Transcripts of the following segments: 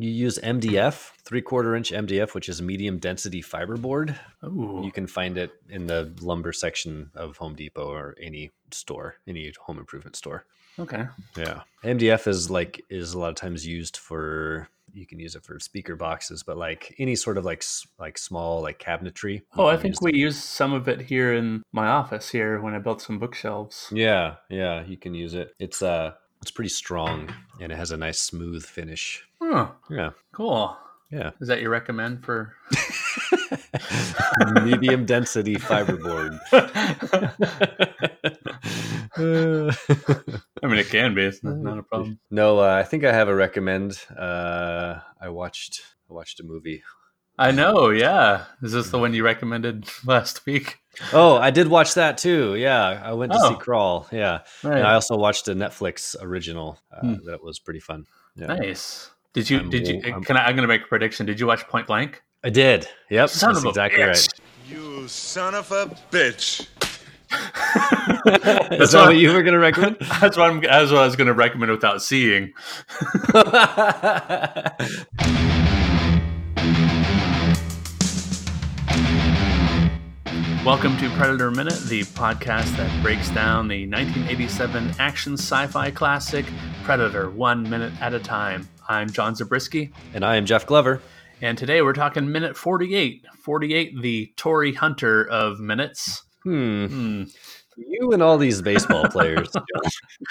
You use MDF, three quarter inch MDF, which is medium density fiberboard. Ooh. You can find it in the lumber section of Home Depot or any store, any home improvement store. Okay. Yeah. MDF is like is a lot of times used for you can use it for speaker boxes, but like any sort of like like small like cabinetry. Oh, I think use we used some of it here in my office here when I built some bookshelves. Yeah, yeah, you can use it. It's uh it's pretty strong and it has a nice smooth finish. Huh. Yeah. Cool. Yeah. Is that your recommend for? Medium density fiberboard. I mean, it can be. It's not, not a problem. no, uh, I think I have a recommend. Uh I watched I watched a movie. I know. Yeah. Is this the one you recommended last week? Oh, I did watch that too. Yeah, I went to see Oh. Crawl. Yeah. Right. And I also watched a Netflix original uh, Hmm. that was pretty fun. Yeah. Nice. Did you? I'm did you? I'm- Can I? I'm going to make a prediction. Did you watch Point Blank? I did. Yep. Son that's of a exactly bitch. right. You son of a bitch. Is that what- what you were going to recommend? That's what I'm. That's what I was going to recommend without seeing. Welcome to Predator Minute, the podcast that breaks down the 1987 action sci-fi classic Predator one minute at a time. I'm John Zabriskie, and I am Jeff Glover. and today we're talking minute 48. 48, the Torii Hunter of minutes. Hmm. Hmm. You and all these baseball players.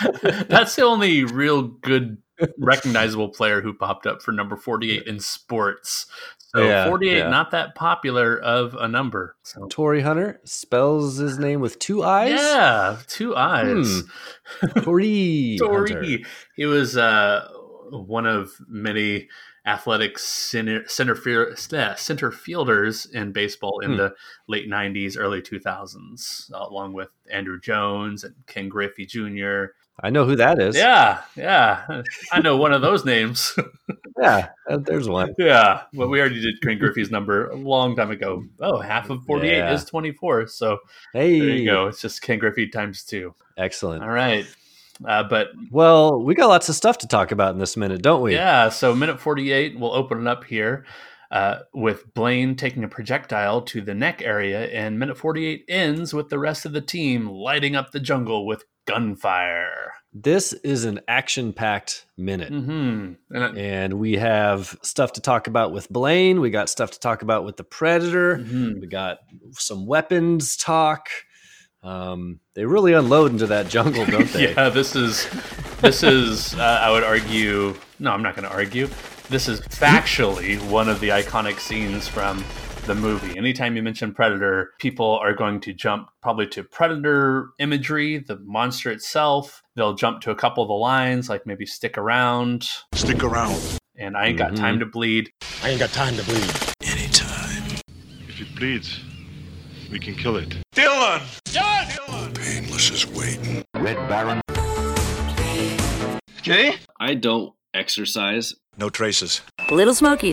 That's the only real good recognizable player who popped up for number 48 in sports. So Yeah, 48 yeah. not that popular of a number. So Torii Hunter spells his name with two eyes. yeah, two eyes. Torii. Hmm. Hunter. Torii. He was uh, one of many athletic center center, center fielders in baseball in Hmm. the late 90s, early 2000s, along with Andruw Jones and Ken Griffey Jr. I know who that is. Yeah, yeah. I know one of those names. Yeah. uh, There's one. yeah. Well, we already did Ken Griffey's number a long time ago. Oh, half of 48 Yeah. is 24. So Hey. there you go. It's just Ken Griffey times two. Excellent. All right. Uh, but Well, we got lots of stuff to talk about in this minute, don't we? yeah, so minute 48, we'll open it up here uh, with Blaine taking a projectile to the neck area. And minute 48 ends with the rest of the team lighting up the jungle with gunfire. This is an action-packed minute. hmm And it- And we have stuff to talk about with Blaine. We got stuff to talk about with the Predator. mhm. We got some weapons talk. Um, they really unload into that jungle, don't they? Yeah, this is this is uh, I would argue. No, I'm not going to argue. This is factually one of the iconic scenes from the movie. Anytime you mention Predator, people are going to jump probably to Predator imagery, the monster itself. They'll jump to a couple of the lines, like maybe "stick around" Stick around. and "I ain't got Mhm. time to bleed." I ain't got time to bleed. Anytime. If it bleeds, we can kill it. Dillon! Dillon! Painless is waiting. Red Baron. Okay. I don't exercise. No traces. Little Smoky.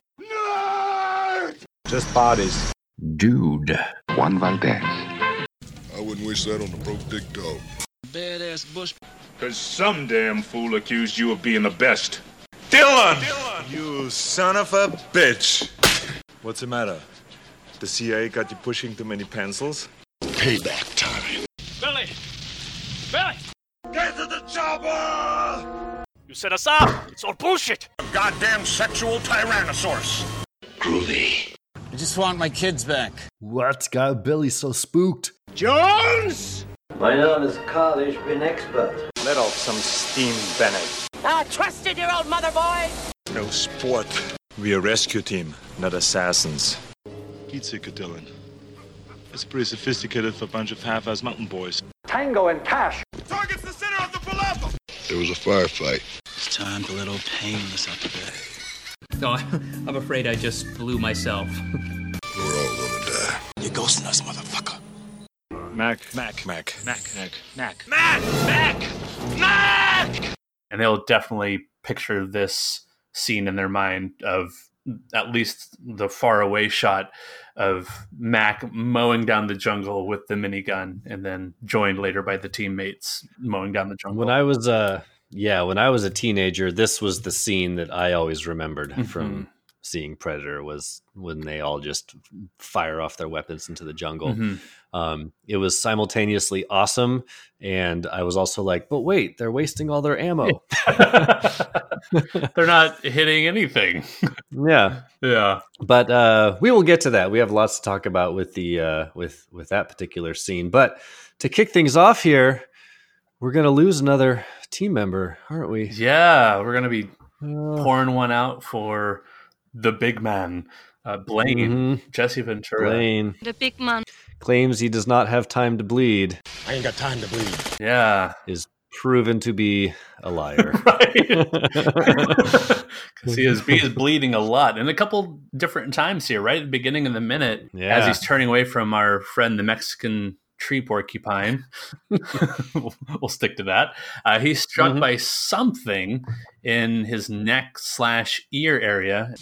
Just bodies. Dude. Juan Valdez. I wouldn't wish that on a broke dick dog. Badass bush. Because some damn fool accused you of being the best. Dillon! Dillon! You son of a bitch. What's the matter? The CIA got you pushing too many pencils? Payback time. Billy! Billy! Get to the chopper! You set us up! It's all bullshit! A Goddamn sexual tyrannosaurus. Groovy. I just want my kids back. What's got Billy so spooked? Jones! My name is Carl, ich bin expert. Let off some steam, Bennett. I trusted your old mother, boy. No sport. We are a rescue team, not assassins. Geetsicker, Dillon. That's pretty sophisticated for a bunch of half-ass mountain boys. Tango and Cash. Target's the center of the palapa! There was a firefight. It's time to let old painless out the bag. No, I'm afraid I just blew myself. We're all gonna die. You're ghosting us, motherfucker. Mac. Mac. Mac. Mac. Mac. Mac! Mac! Mac! and they'll definitely picture this scene in their mind of at least the far away shot of Mac mowing down the jungle with the minigun and then joined later by the teammates mowing down the jungle. When I was uh yeah, when I was a teenager, this was the scene that I always remembered Mhm. from seeing Predator was when they all just fire off their weapons into the jungle. Mhm. Um, it was simultaneously awesome, and I was also like, "But wait, they're wasting all their ammo." They're not hitting anything. yeah, yeah. but uh, we will get to that. We have lots to talk about with the uh, with with that particular scene. But to kick things off here, we're gonna lose another team member, aren't we? Yeah, we're gonna be Uh, pouring one out for the big man, uh, Blaine, Mhm. Jesse Ventura. Blaine The big man. claims he does not have time to bleed. I ain't got time to bleed. Yeah, Is proven to be a liar. right. 'Cause he is, he is bleeding a lot, and a couple different times here. Right at the beginning of the minute, as he's turning away from our friend, the Mexican tree porcupine. we'll, we'll stick to that. Uh, he's struck Mhm. by something in his neck slash ear area.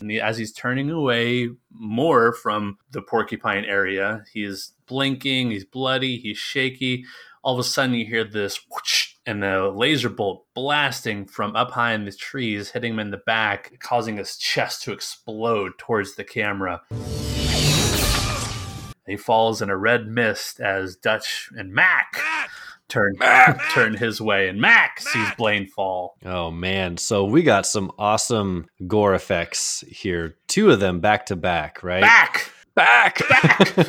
And he- as he's turning away more from the porcupine area, he is blinking, he's bloody, he's shaky. All of a sudden, you hear this whoosh, and the laser bolt blasting from up high in the trees, hitting him in the back, causing his chest to explode towards the camera. He falls in a red mist as Dutch and Mac turn turn his way, and Mac sees Blaine fall. Oh man, so we got some awesome gore effects here. Two of them back to back, right? Back, back,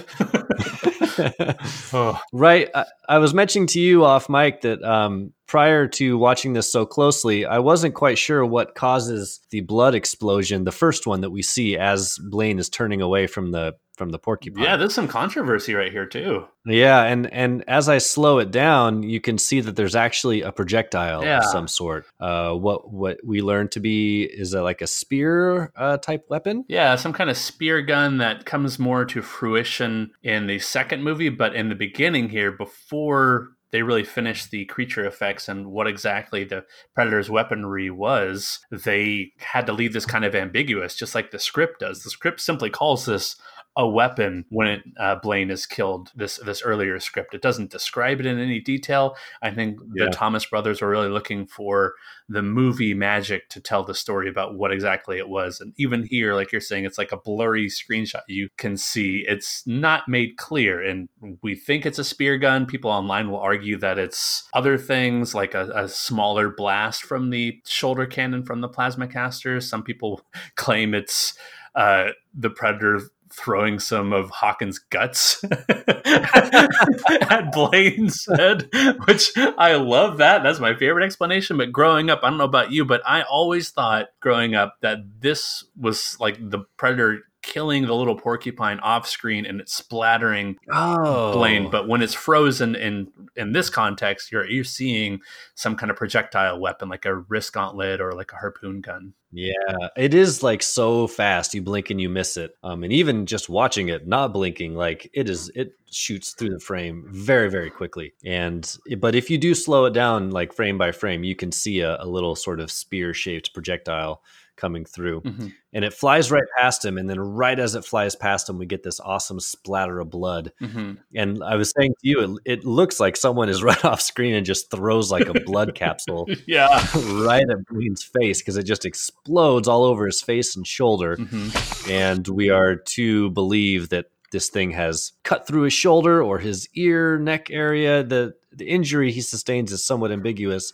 Oh. right. I, I was mentioning to you off mic that um, prior to watching this so closely, I wasn't quite sure what causes the blood explosion. The first one that we see as Blaine is turning away from the from the porcupine. Yeah, there's some controversy right here too. Yeah, and and as I slow it down, you can see that there's actually a projectile Yeah. of some sort. Uh, what what we learned to be is a, like a spear uh, type weapon. Yeah, some kind of spear gun that comes more to fruition in the second movie, but in the beginning here, before they really finished the creature effects and what exactly the Predator's weaponry was, they had to leave this kind of ambiguous, just like the script does. The script simply calls this a weapon when it, uh, Blaine is killed. This this earlier script it doesn't describe it in any detail. I think Yeah. the Thomas brothers were really looking for the movie magic to tell the story about what exactly it was. And even here, like you're saying, it's like a blurry screenshot. You can see it's not made clear. And we think it's a spear gun. People online will argue that it's other things like a, a smaller blast from the shoulder cannon from the plasma caster. Some people claim it's uh, the Predator throwing some of Hawkins' guts at Blaine's head, which I love that. That's my favorite explanation. But growing up, I don't know about you, but I always thought growing up that this was like the Predator killing the little porcupine off screen and it's splattering Oh, Blaine. But when it's frozen in in this context, you're you're seeing some kind of projectile weapon like a wrist gauntlet or like a harpoon gun. Yeah, it is like so fast. You blink and you miss it. Um, and even just watching it, not blinking, like it is, it shoots through the frame very, very quickly. And but if you do slow it down, like frame by frame, you can see a, a little sort of spear-shaped projectile coming through, Mhm. and it flies right past him. And then right as it flies past him, we get this awesome splatter of blood. Mhm. And I was saying to you, it, it looks like someone is right off screen and just throws like a blood capsule Yeah. right at Green's face because it just explodes all over his face and shoulder. Mhm. And we are to believe that this thing has cut through his shoulder or his ear, neck area. The the injury he sustains is somewhat ambiguous,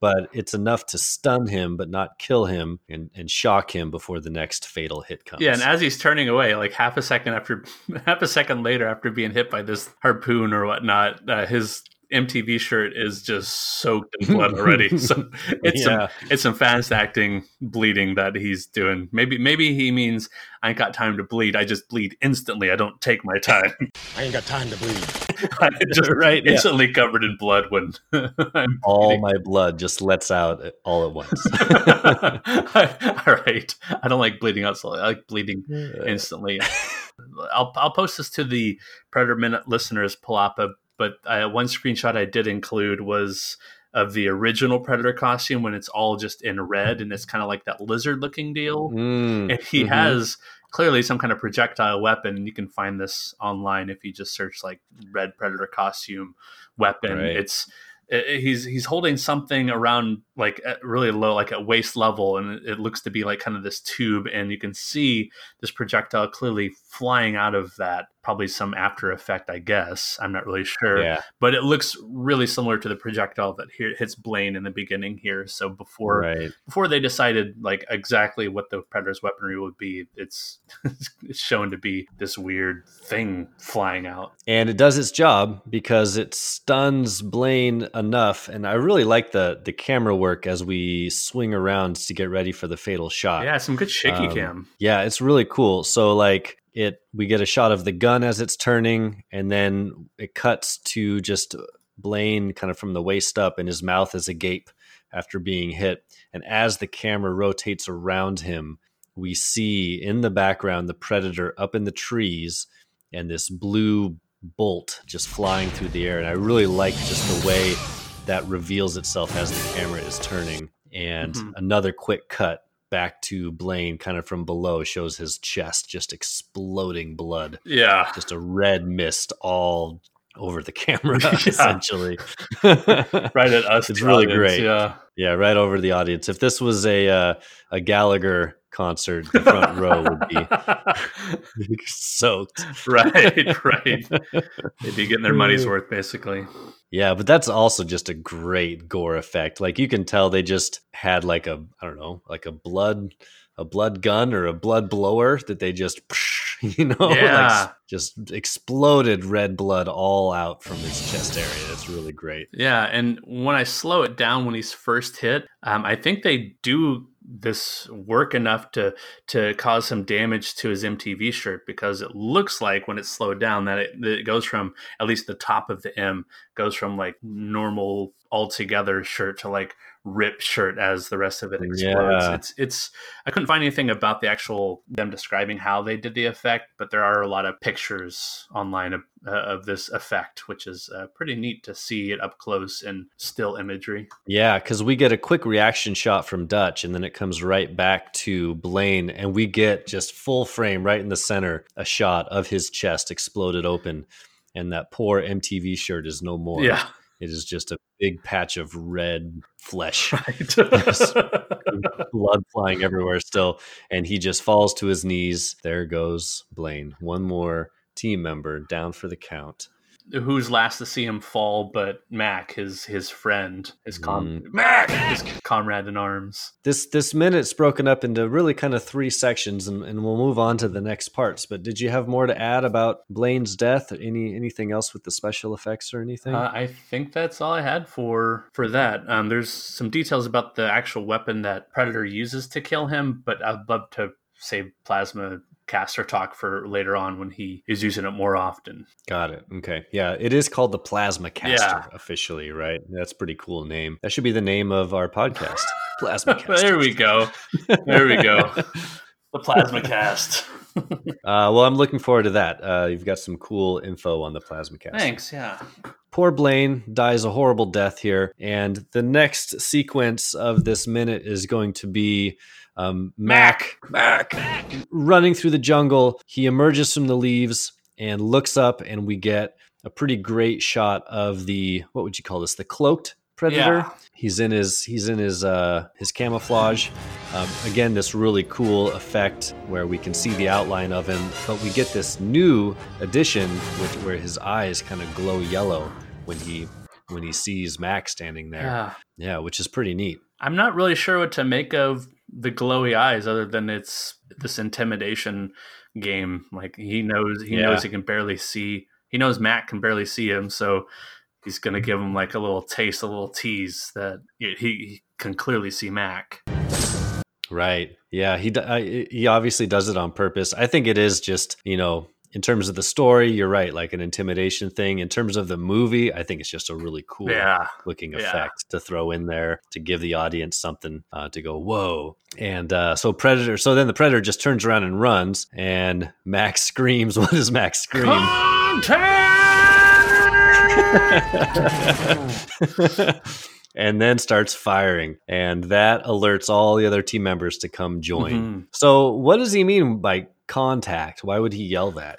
but it's enough to stun him but not kill him and, and shock him before the next fatal hit comes. Yeah, and as he's turning away, like half a second after, half a second later after being hit by this harpoon or whatnot, uh, his MTV shirt is just soaked in blood already. so it's Yeah. some it's some fast acting bleeding that he's doing. Maybe maybe he means I ain't got time to bleed. I just bleed instantly. I don't take my time. I ain't got time to bleed. I'm just Right, yeah. instantly covered in blood when I'm all my blood just lets out all at once. All right. I don't like bleeding out slowly. I like bleeding instantly. I'll I'll post this to the Predator Minute listeners, Palapa. But uh, one screenshot I did include was of the original Predator costume when it's all just in red and it's kind of like that lizard looking deal. Mm, And he mhm. has clearly some kind of projectile weapon. You can find this online if you just search like red Predator costume weapon. Right. It's i- i- he's he's holding something around like at really low, like at waist level, and it, it looks to be like kind of this tube, and you can see this projectile clearly flying out of that. Probably some after effect, I guess. I'm not really sure Yeah. but it looks really similar to the projectile that here hits Blaine in the beginning here. So before Right. before they decided like exactly what the Predator's weaponry would be, it's it's shown to be this weird thing flying out. and it does its job because it stuns Blaine enough. And I really like the the camera work as we swing around to get ready for the fatal shot. Yeah, some good shaky Um, cam. Yeah, it's really cool. So like it we get a shot of the gun as it's turning and then it cuts to just Blaine kind of from the waist up and his mouth is agape after being hit. And as the camera rotates around him, we see in the background the predator up in the trees and this blue bolt just flying through the air. And I really like just the way that reveals itself as the camera is turning. And Mhm. another quick cut back to Blaine, kind of from below, shows his chest just exploding blood. Yeah. Just a red mist all over the camera, Yeah. essentially. Right at us. It's really audience, great. Yeah. Yeah, right over the audience. If this was a uh, a Gallagher concert, the front row would be soaked. right, right. They'd be getting their money's worth basically. Yeah, but that's also just a great gore effect. Like you can tell they just had like a I don't know, like a blood a blood gun or a blood blower that they just you know Yeah. s- just exploded red blood all out from his chest area. it's really great. Yeah, and when I slow it down when he's first hit, um, I think they do this work enough to to cause some damage to his MTV shirt because it looks like when it's slowed down that it, that it goes from at least the top of the M goes from like normal altogether shirt to like ripped shirt as the rest of it explodes. Yeah. It's it's I couldn't find anything about the actual them describing how they did the effect, but there are a lot of pictures online of, uh, of this effect, which is uh, pretty neat to see it up close and still imagery. Yeah, because we get a quick reaction shot from Dutch, and then it comes right back to Blaine, and we get just full frame right in the center a shot of his chest exploded open, and that poor MTV shirt is no more. Yeah. It is just a big patch of red flesh, Right. blood flying everywhere still, and he just falls to his knees. There goes Blaine, one more team member down for the count. Who's last to see him fall but Mac, his his friend, his com Mm. Mac, his comrade in arms. this this minute's broken up into really kind of three sections and, and we'll move on to the next parts but did you have more to add about blaine's death any anything else with the special effects or anything Uh, I think that's all I had for for that. Um, there's some details about the actual weapon that Predator uses to kill him, but I'd love to save plasma caster talk for later on when he is using it more often. got it okay yeah it is called the plasma caster Yeah. officially right that's a pretty cool name that should be the name of our podcast plasma caster there we go. There we go. the plasma cast. uh, well i'm looking forward to that uh, you've got some cool info on the plasma caster Thanks. Yeah. Poor Blaine dies a horrible death here, and the next sequence of this minute is going to be um, Mac, Mac running through the jungle. He emerges from the leaves and looks up, and we get a pretty great shot of the what would you call this? The cloaked predator. Yeah. He's in his he's in his uh, his camouflage. Um, again, this really cool effect where we can see the outline of him, but we get this new addition with, where his eyes kind of glow yellow when he when he sees Mac standing there. Yeah. Yeah, which is pretty neat. I'm not really sure what to make of the glowy eyes, other than it's this intimidation game. Like he knows, he Yeah. knows he can barely see. He knows Matt can barely see him, so he's going to give him like a little taste, a little tease that he, he can clearly see Mac. Right. Yeah, he he obviously does it on purpose. I think it is just, you know, in terms of the story, you're right, like an intimidation thing. In terms of the movie, I think it's just a really cool Yeah. looking Yeah. effect to throw in there to give the audience something uh, to go, whoa. And uh, so Predator, so then the Predator just turns around and runs, and Max screams. What does Max scream? and then starts firing. And that alerts all the other team members to come join. Mhm. So, what does he mean by contact? Why would he yell that?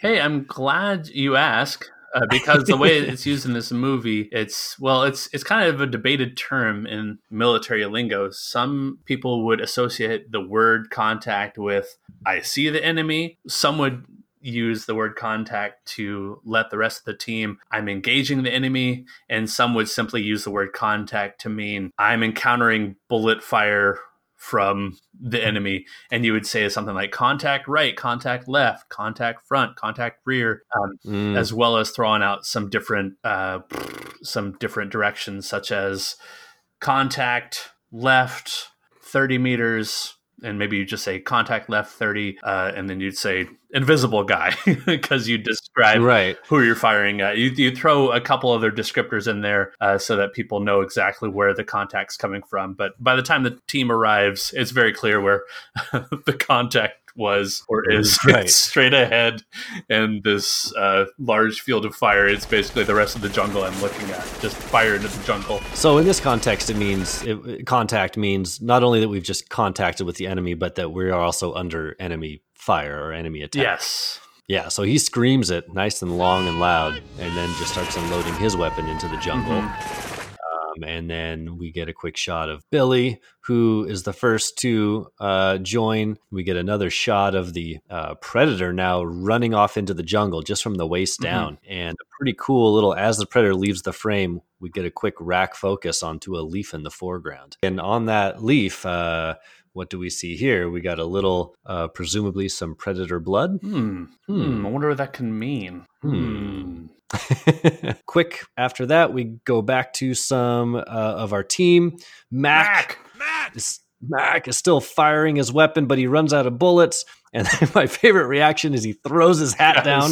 Hey, I'm glad you ask. Uh, because the way it's used in this movie, it's well, it's it's kind of a debated term in military lingo. Some people would associate the word contact with "I see the enemy." Some would use the word contact to let the rest of the team I'm engaging the enemy, and some would simply use the word contact to mean I'm encountering bullet fire from the enemy and you would say something like contact right contact left contact front contact rear um, Mm. as well as throwing out some different uh, some different directions such as contact left 30 meters and maybe you just say contact left 30 uh, and then you'd say invisible guy because you describe Right. who you're firing at you, you throw a couple other descriptors in there uh, so that people know exactly where the contact's coming from but by the time the team arrives it's very clear where the contact was or is Right. It's straight ahead and this uh, large field of fire it's basically the rest of the jungle i'm looking at just fire into the jungle So in this context, it means it, contact means not only that we've just contacted with the enemy, but that we are also under enemy fire or enemy attack. yes Yeah. So he screams it nice and long and loud, and then just starts unloading his weapon into the jungle. Um, and then we get a quick shot of Billy, who is the first to uh, join. We get another shot of the uh, predator now running off into the jungle just from the waist Mhm. down. And a pretty cool little, as the predator leaves the frame, we get a quick rack focus onto a leaf in the foreground. And on that leaf, uh, what do we see here? We got a little, uh, presumably some predator blood. hmm. Hmm. i wonder what that can mean Hmm. Quick after that, we go back to some uh, of our team. Mac, Mac! Is, Mac is still firing his weapon, but he runs out of bullets. And my favorite reaction is he throws his hat down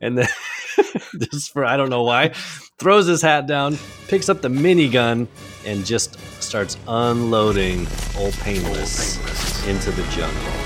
and then just for I don't know why, throws his hat down, picks up the minigun, and just starts unloading old painless into the jungle.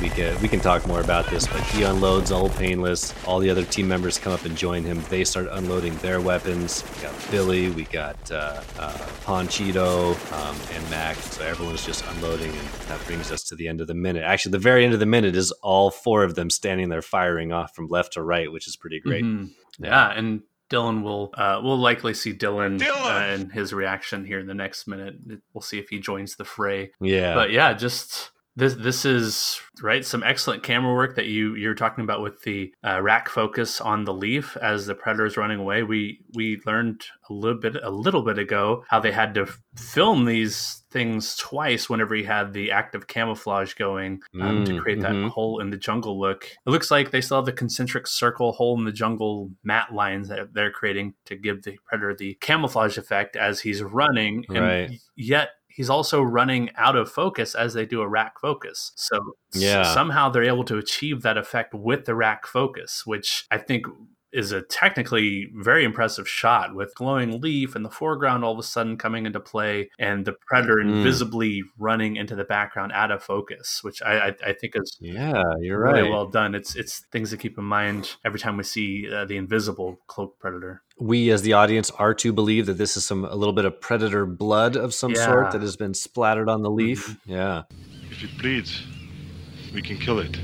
And we can we can talk more about this, but he unloads old painless. All the other team members come up and join him. They start unloading their weapons. We got Billy, we got uh, uh, Ponchito, um, and Mac. So everyone's just unloading, and that brings us to the end of the minute. Actually, the very end of the minute is all four of them standing there firing off from left to right, which is pretty great. Mhm. Yeah, and Dillon will uh, we'll likely see Dillon, Dillon! Uh, and his reaction here in the next minute. We'll see if he joins the fray. Yeah, But yeah, just this this is right some excellent camera work that you you're talking about with the uh, rack focus on the leaf as the predator is running away. We we learned a little bit a little bit ago how they had to film these things twice whenever he had the active camouflage going um, to Mm, create that mhm. hole in the jungle look. It looks like they still have the concentric circle hole in the jungle mat lines that they're creating to give the predator the camouflage effect as he's running, and Right. yet he's also running out of focus as they do a rack focus. So Yeah. somehow they're able to achieve that effect with the rack focus, which I think is a technically very impressive shot with glowing leaf in the foreground all of a sudden coming into play and the predator Mm. invisibly running into the background out of focus, which I, I, I think is yeah, you're really right. well done. It's it's things to keep in mind every time we see uh, the invisible cloak predator. we as the audience are to believe that this is some a little bit of predator blood of some Yeah. sort that has been splattered on the leaf. Yeah. If it bleeds, we can kill it.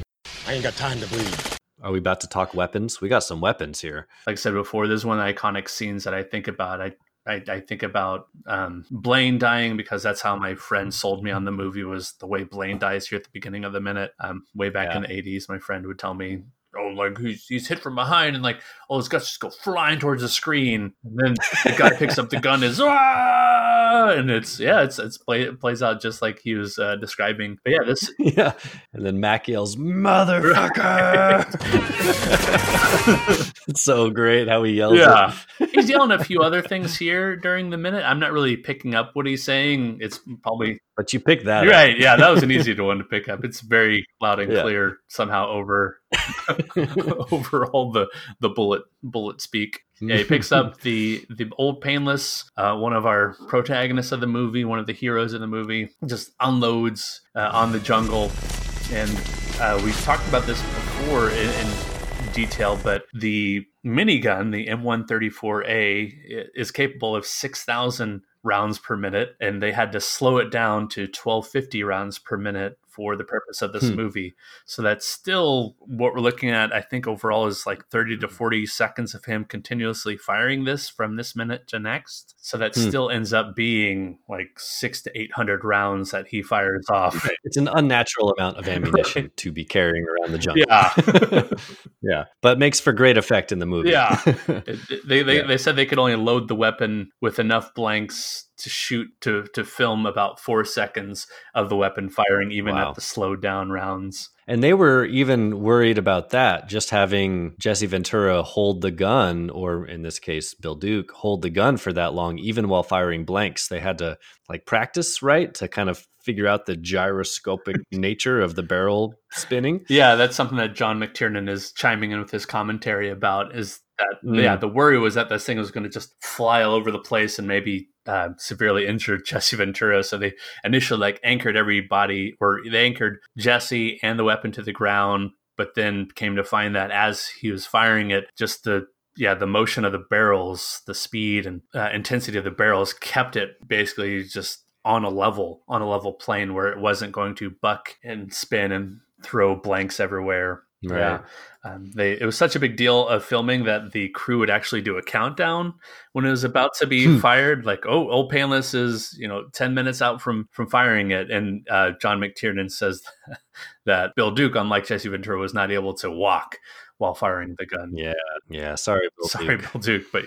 I ain't got time to bleed. Are we about to talk weapons? We got some weapons here. like I said before, this is one of the iconic scenes that I think about. I I, I think about um, Blaine dying because that's how my friend sold me on the movie was the way Blaine dies here at the beginning of the minute. Um, way back in the '80s, my friend would tell me, "Oh, like he's, he's hit from behind, and like all his guts just go flying towards the screen." And then the guy picks up the gun, and is ah! and it's yeah, it's it's play, it plays out just like he was uh, describing. But yeah, this yeah. And then Mac yells, Motherfucker! it's so great how he yells. Yeah. he's yelling a few other things here during the minute. I'm not really picking up what he's saying. It's probably But you picked that You're up. right. Yeah, that was an easy one to pick up. It's very loud and Yeah. clear somehow over over all the the bullet bullet speak. Yeah, he picks up the the old painless, uh, one of our protagonists of the movie, one of the heroes in the movie, just unloads uh, on the jungle, and uh, we've talked about this before in, in detail, but the minigun, the M134A, is capable of 6,000 rounds per minute, and they had to slow it down to 1250 rounds per minute for the purpose of this Hmm. movie. So that's still what we're looking at. I think overall is like 30 to 40 seconds of him continuously firing this from this minute to next. So that Hmm. still ends up being like six to 800 rounds that he fires off. It's an unnatural amount of ammunition to be carrying around the jungle. Yeah. yeah, but makes for great effect in the movie. Yeah. They they, Yeah. they said they could only load the weapon with enough blanks to shoot to to film about four seconds of the weapon firing, even Wow. at the slowed down rounds. And they were even worried about that, just having Jesse Ventura hold the gun, or in this case, Bill Duke, hold the gun for that long, even while firing blanks. They had to like practice, right? To kind of figure out the gyroscopic nature of the barrel spinning. Yeah, that's something that John McTiernan is chiming in with his commentary about. Is that Mm. yeah? The worry was that this thing was going to just fly all over the place and maybe uh, severely injure Jesse Ventura. So they initially like anchored everybody, or they anchored Jesse and the weapon to the ground, but then came to find that as he was firing it, just the yeah, the motion of the barrels, the speed and uh, intensity of the barrels kept it basically just on a level, on a level plane where it wasn't going to buck and spin and throw blanks everywhere. Right. Yeah. Um, they it was such a big deal of filming that the crew would actually do a countdown when it was about to be Hmm. fired. Like, oh, old Painless is you know ten minutes out from from firing it, and uh, John McTiernan says that Bill Duke, unlike Jesse Ventura, was not able to walk while firing the gun. Yeah, yeah. Sorry, Bill Sorry, Duke. Bill Duke, but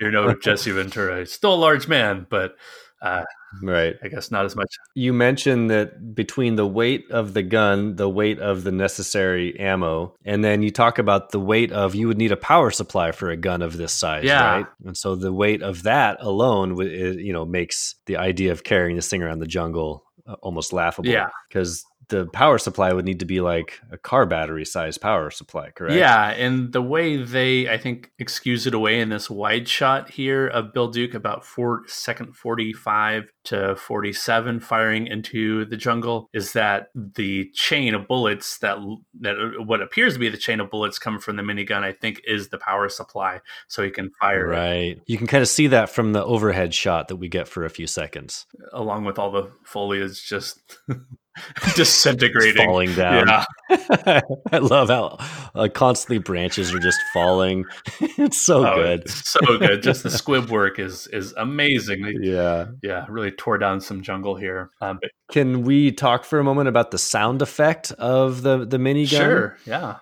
you're no Jesse Ventura. Still a large man, but uh, Right. I guess not as much. You mentioned that between the weight of the gun, the weight of the necessary ammo, and then you talk about the weight of you would need a power supply for a gun of this size, Yeah. right? And so the weight of that alone, you know, makes the idea of carrying this thing around the jungle uh, almost laughable. Yeah. because the power supply would need to be like a car battery size power supply, correct? Yeah, and the way they, I think, excuse it away in this wide shot here of Bill Duke about four second forty five to forty seven firing into the jungle is that the chain of bullets that that uh, what appears to be the chain of bullets coming from the minigun, I think, is the power supply, so he can fire it Right. You can kind of see that from the overhead shot that we get for a few seconds. along with all the foliage just disintegrating, falling down. Yeah. I love how uh, constantly branches are just falling. it's so Oh, good. it's so good. Just the squib work is is amazing. Yeah. yeah, really tore down some jungle here. Um, but Can we talk for a moment about the sound effect of the the minigun? sure, yeah.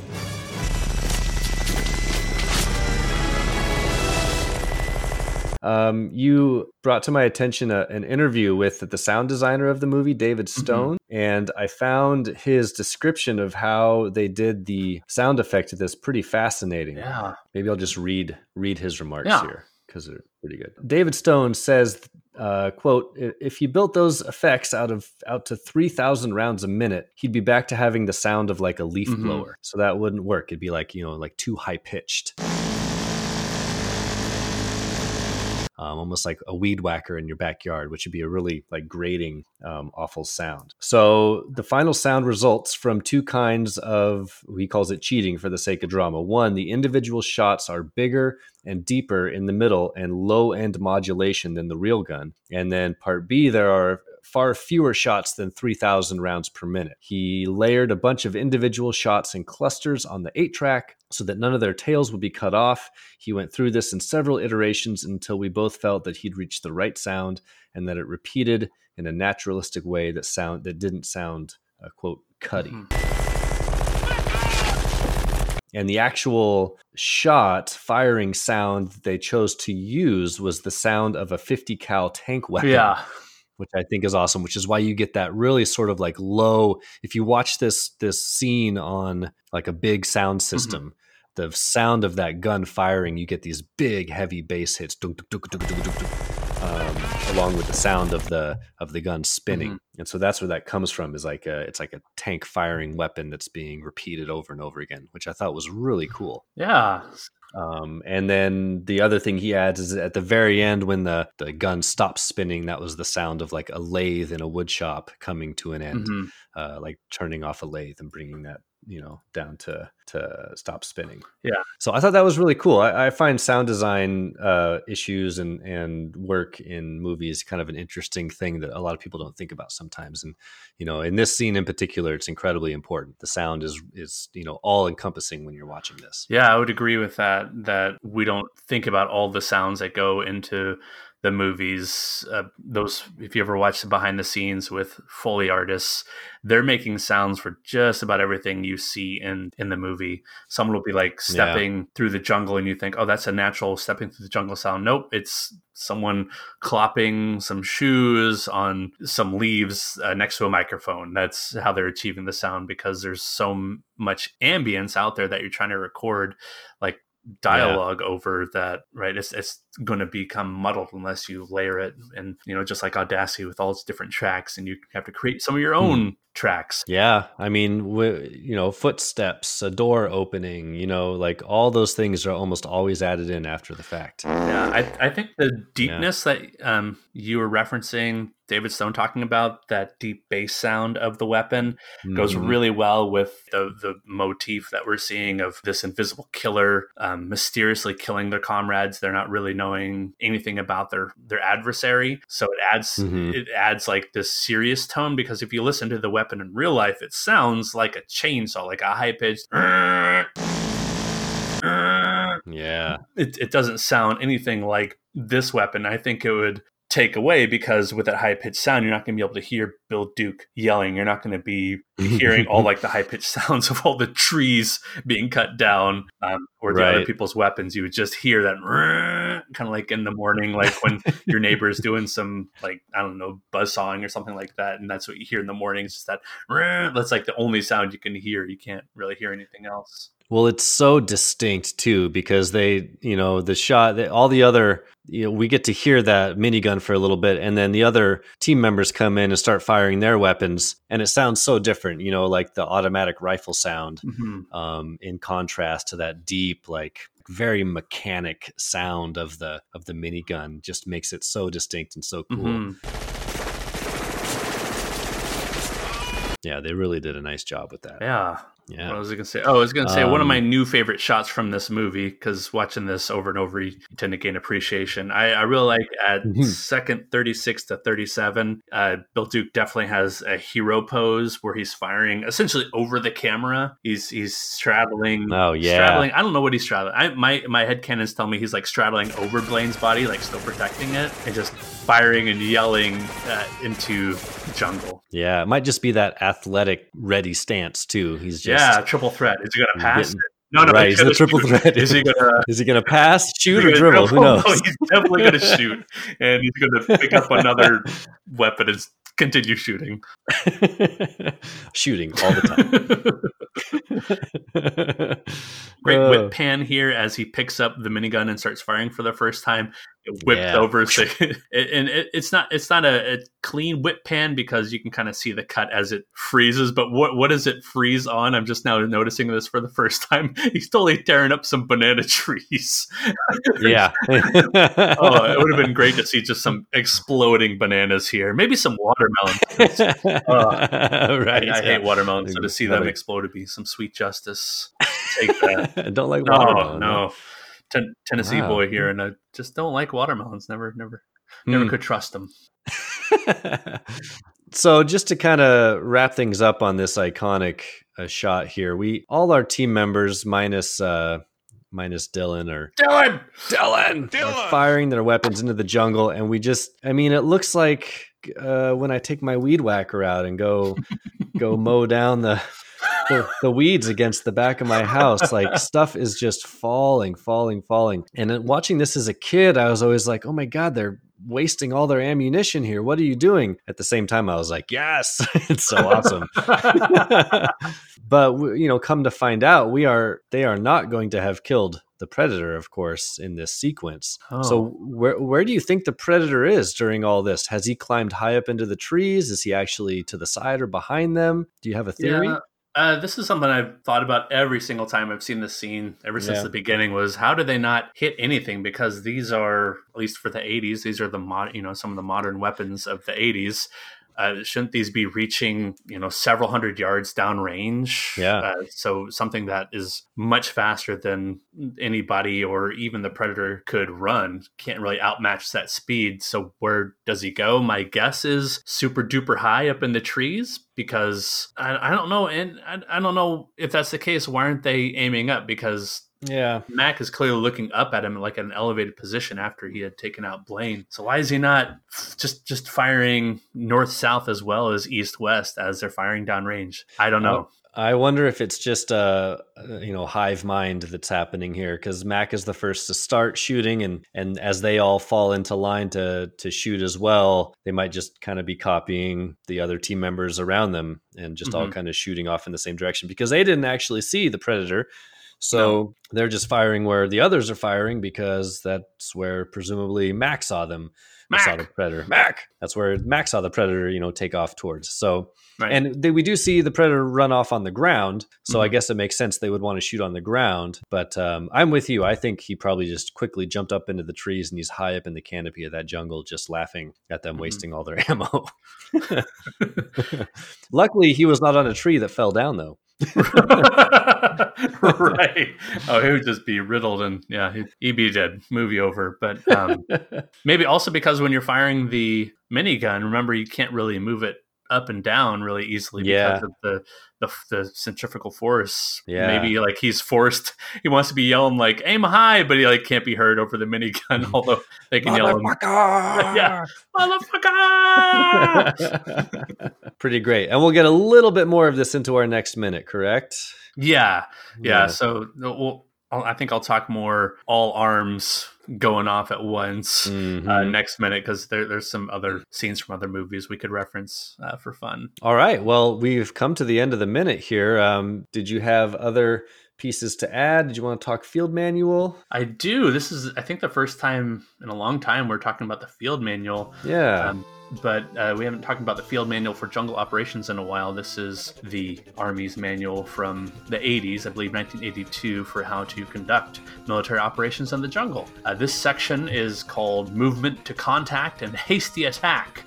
Um, you brought to my attention a, an interview with the sound designer of the movie, David Mm-hmm. Stone, and I found his description of how they did the sound effect of this pretty fascinating. Yeah. Maybe I'll just read read his remarks Yeah. here because they're pretty good. David Stone says, uh, "quote If you built those effects out of out to three thousand rounds a minute, he'd be back to having the sound of like a leaf Mhm. blower. So that wouldn't work. It'd be like you know like too high pitched." Um, almost like a weed whacker in your backyard, which would be a really like grating, um, awful sound. So the final sound results from two kinds of he calls it cheating for the sake of drama. One, the individual shots are bigger and deeper in the middle and low end modulation than the real gun. And then part B, there are far fewer shots than 3,000 rounds per minute. He layered a bunch of individual shots in clusters on the 8 track so that none of their tails would be cut off. He went through this in several iterations until we both felt that he'd reached the right sound and that it repeated in a naturalistic way that sound that didn't sound uh, quote cutty. And the actual shot firing sound they chose to use was the sound of a 50 cal tank weapon Yeah. Which I think is awesome. Which is why you get that really sort of like low. If you watch this this scene on like a big sound system, the sound of that gun firing, you get these big heavy bass hits, dunk, dunk, dunk, um, along with the sound of the of the gun spinning. And so that's where that comes from. Is like a it's like a tank firing weapon that's being repeated over and over again, which I thought was really cool. Yeah. Um, and then the other thing he adds is at the very end when the, the gun stops spinning, that was the sound of like a lathe in a wood shop coming to an end, Mhm. uh, like turning off a lathe and bringing that you know down to to stop spinning. Yeah. So I thought that was really cool. I, I find sound design uh, issues and and work in movies kind of an interesting thing that a lot of people don't think about sometimes. And you know, in this scene in particular, it's incredibly important. The sound is is you know all encompassing when you're watching this. Yeah, I would agree with that. That we don't think about all the sounds that go into the movies. Uh, those, if you ever watch the behind the scenes with Foley artists, they're making sounds for just about everything you see in in the movie. Someone will be like stepping yeah. through the jungle, and you think, "Oh, that's a natural stepping through the jungle sound." Nope, it's someone clopping some shoes on some leaves uh, next to a microphone. That's how they're achieving the sound because there's so much ambience out there that you're trying to record. Like dialogue yeah. over that right it's, it's going to become muddled unless you layer it and you know just like audacity with all its different tracks and you have to create some of your own hmm. tracks yeah i mean you know footsteps a door opening you know like all those things are almost always added in after the fact yeah i, I think the deepness yeah. that um, you were referencing David Stone talking about that deep bass sound of the weapon mm-hmm. goes really well with the the motif that we're seeing of this invisible killer um, mysteriously killing their comrades. They're not really knowing anything about their their adversary, so it adds mm-hmm. it adds like this serious tone because if you listen to the weapon in real life, it sounds like a chainsaw, like a high pitched. Yeah. It, it doesn't sound anything like this weapon. I think it would take away because with that high pitched sound, you're not going to be able to hear Bill Duke yelling. You're not going to be hearing all like the high pitched sounds of all the trees being cut down um, or the right. other people's weapons. You would just hear that kind of like in the morning, like when your neighbor is doing some like I don't know buzz sawing or something like that, and that's what you hear in the morning. It's just that that's like the only sound you can hear. You can't really hear anything else. Well, it's so distinct too because they, you know, the shot, they, all the other, you know, we get to hear that minigun for a little bit, and then the other team members come in and start firing their weapons, and it sounds so different, you know, like the automatic rifle sound, mm-hmm. um, in contrast to that deep, like very mechanic sound of the of the minigun, just makes it so distinct and so cool. Mm-hmm. Yeah, they really did a nice job with that. Yeah. Yeah. What was I going to say? Oh, I was going to say um, one of my um, new favorite shots from this movie because watching this over and over, you tend to gain appreciation. I, I really like at mm-hmm. second 36 to 37, uh, Bill Duke definitely has a hero pose where he's firing essentially over the camera. He's he's straddling. Oh yeah, straddling. I don't know what he's straddling. I, my my head canons tell me he's like straddling over Blaine's body, like still protecting it, and just firing and yelling uh, into jungle. Yeah, it might just be that athletic, ready stance too. He's just yeah, triple threat. Is he going to pass? No, no, right. He's the triple shoot. threat. Is he gonna? Is he gonna pass, shoot, or dribble? Who knows? No, he's definitely gonna shoot, and he's gonna pick up another weapon and continue shooting. shooting all the time. Great uh, whip pan here as he picks up the minigun and starts firing for the first time whipped yeah. over so, and it, it's not it's not a, a, clean whip pan because you can kind of see the cut as it freezes but what what does it freeze on? I'm just now noticing this for the first time. He's totally tearing up some banana trees. Yeah. Oh it would have been great to see just some exploding bananas here. Maybe some watermelon uh, right I, I hate watermelons so to see them explode would be some sweet justice. Take that. I don't like watermelon no, no ten- Tennessee wow. boy here, and I just don't like watermelons. Never, never, never mm. could trust them. so, just to kind of wrap things up on this iconic uh, shot here, we all our team members minus uh, minus Dillon or Dillon, Dillon, Dillon, are firing their weapons into the jungle, and we just, I mean, it looks like uh, when I take my weed whacker out and go go mow down the the, the, weeds against the back of my house. Like stuff is just falling, falling, falling. And watching this as a kid, I was always like, oh my God, they're wasting all their ammunition here. What are you doing? At the same time, I was like, yes, it's so awesome. but you know, come to find out, we are they are not going to have killed the predator, of course, in this sequence. Oh. So where where do you think the predator is during all this? Has he climbed high up into the trees? Is he actually to the side or behind them? Do you have a theory? Yeah. Uh, this is something I've thought about every single time I've seen this scene ever since yeah. the beginning. Was how do they not hit anything? Because these are, at least for the '80s, these are the mod, you know, some of the modern weapons of the '80s. Uh, shouldn't these be reaching you know several hundred yards downrange? Yeah. Uh, so something that is much faster than anybody or even the predator could run can't really outmatch that speed. So where does he go? My guess is super duper high up in the trees because I, I don't know, and I, I don't know if that's the case. Why aren't they aiming up? Because Yeah. Mac is clearly looking up at him like an elevated position after he had taken out Blaine. So why is he not just just firing north south as well as east west as they're firing downrange? I don't know. I wonder if it's just a you know hive mind that's happening here because Mac is the first to start shooting, and and as they all fall into line to to shoot as well, they might just kind of be copying the other team members around them and just all Mhm. kind of shooting off in the same direction because they didn't actually see the predator. So they're just firing where the others are firing because that's where presumably Mac saw them. Mac. Saw the predator. Mac. That's where Mac saw the predator, you know, take off towards. So Right. and they, we do see the predator run off on the ground, so I Mhm. guess it makes sense they would want to shoot on the ground. But um, I'm with you. I think he probably just quickly jumped up into the trees and he's high up in the canopy of that jungle, just laughing at them Mhm. wasting all their ammo. Luckily, he was not on a tree that fell down, though. Right. Oh, he would just be riddled and yeah, he'd, be dead. Movie over. But um, maybe also because when you're firing the minigun, remember you can't really move it up and down really easily Yeah. because of the, the the centrifugal force. Yeah. Maybe like he's forced. He wants to be yelling like "aim high," but he like can't be heard over the minigun. Although they can yell, "Yeah, motherfucker!" Pretty great. And we'll get a little bit more of this into our next minute, correct? Yeah, yeah. Yeah. So well, I'll, I think I'll talk more all arms going off at once uh, Mhm. next minute because there, there's some other scenes from other movies we could reference uh, for fun. All right. Well, we've come to the end of the minute here. Um, did you have other pieces to add? Did you want to talk field manual? I do. This is I think the first time in a long time we're talking about the field manual. Yeah. Um, but uh, we haven't talked about the field manual for jungle operations in a while. This is the Army's manual from the 80s, I believe 1982, for how to conduct military operations in the jungle. Uh, this section is called Movement to Contact and Hasty Attack.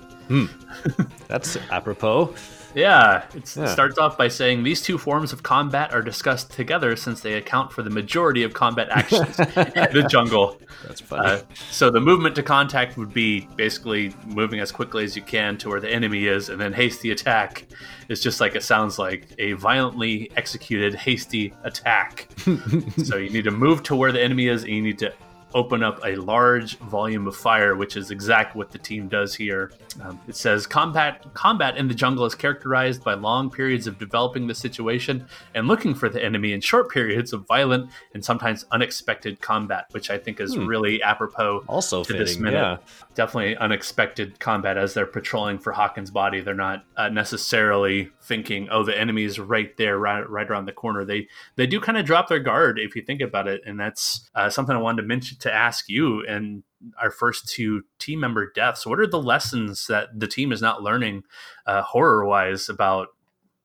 That's apropos. Yeah, it's, Yeah. it starts off by saying these two forms of combat are discussed together since they account for the majority of combat actions in the jungle. That's funny. Uh, so the movement to contact would be basically moving as quickly as you can to where the enemy is, and then hasty attack is just like it sounds like a violently executed hasty attack. so you need to move to where the enemy is, and you need to open up a large volume of fire, which is exactly what the team does here. Um, it says combat combat in the jungle is characterized by long periods of developing the situation and looking for the enemy, and short periods of violent and sometimes unexpected combat, which I think is Hmm. really apropos also to this fitting. minute. Yeah. Definitely unexpected combat as they're patrolling for Hawkins' body. They're not uh, necessarily thinking, "Oh, the enemy's right there, right, right around the corner." They they do kind of drop their guard if you think about it, and that's uh, something I wanted to mention to ask you. And our first two team member deaths. What are the lessons that the team is not learning, uh, horror wise, about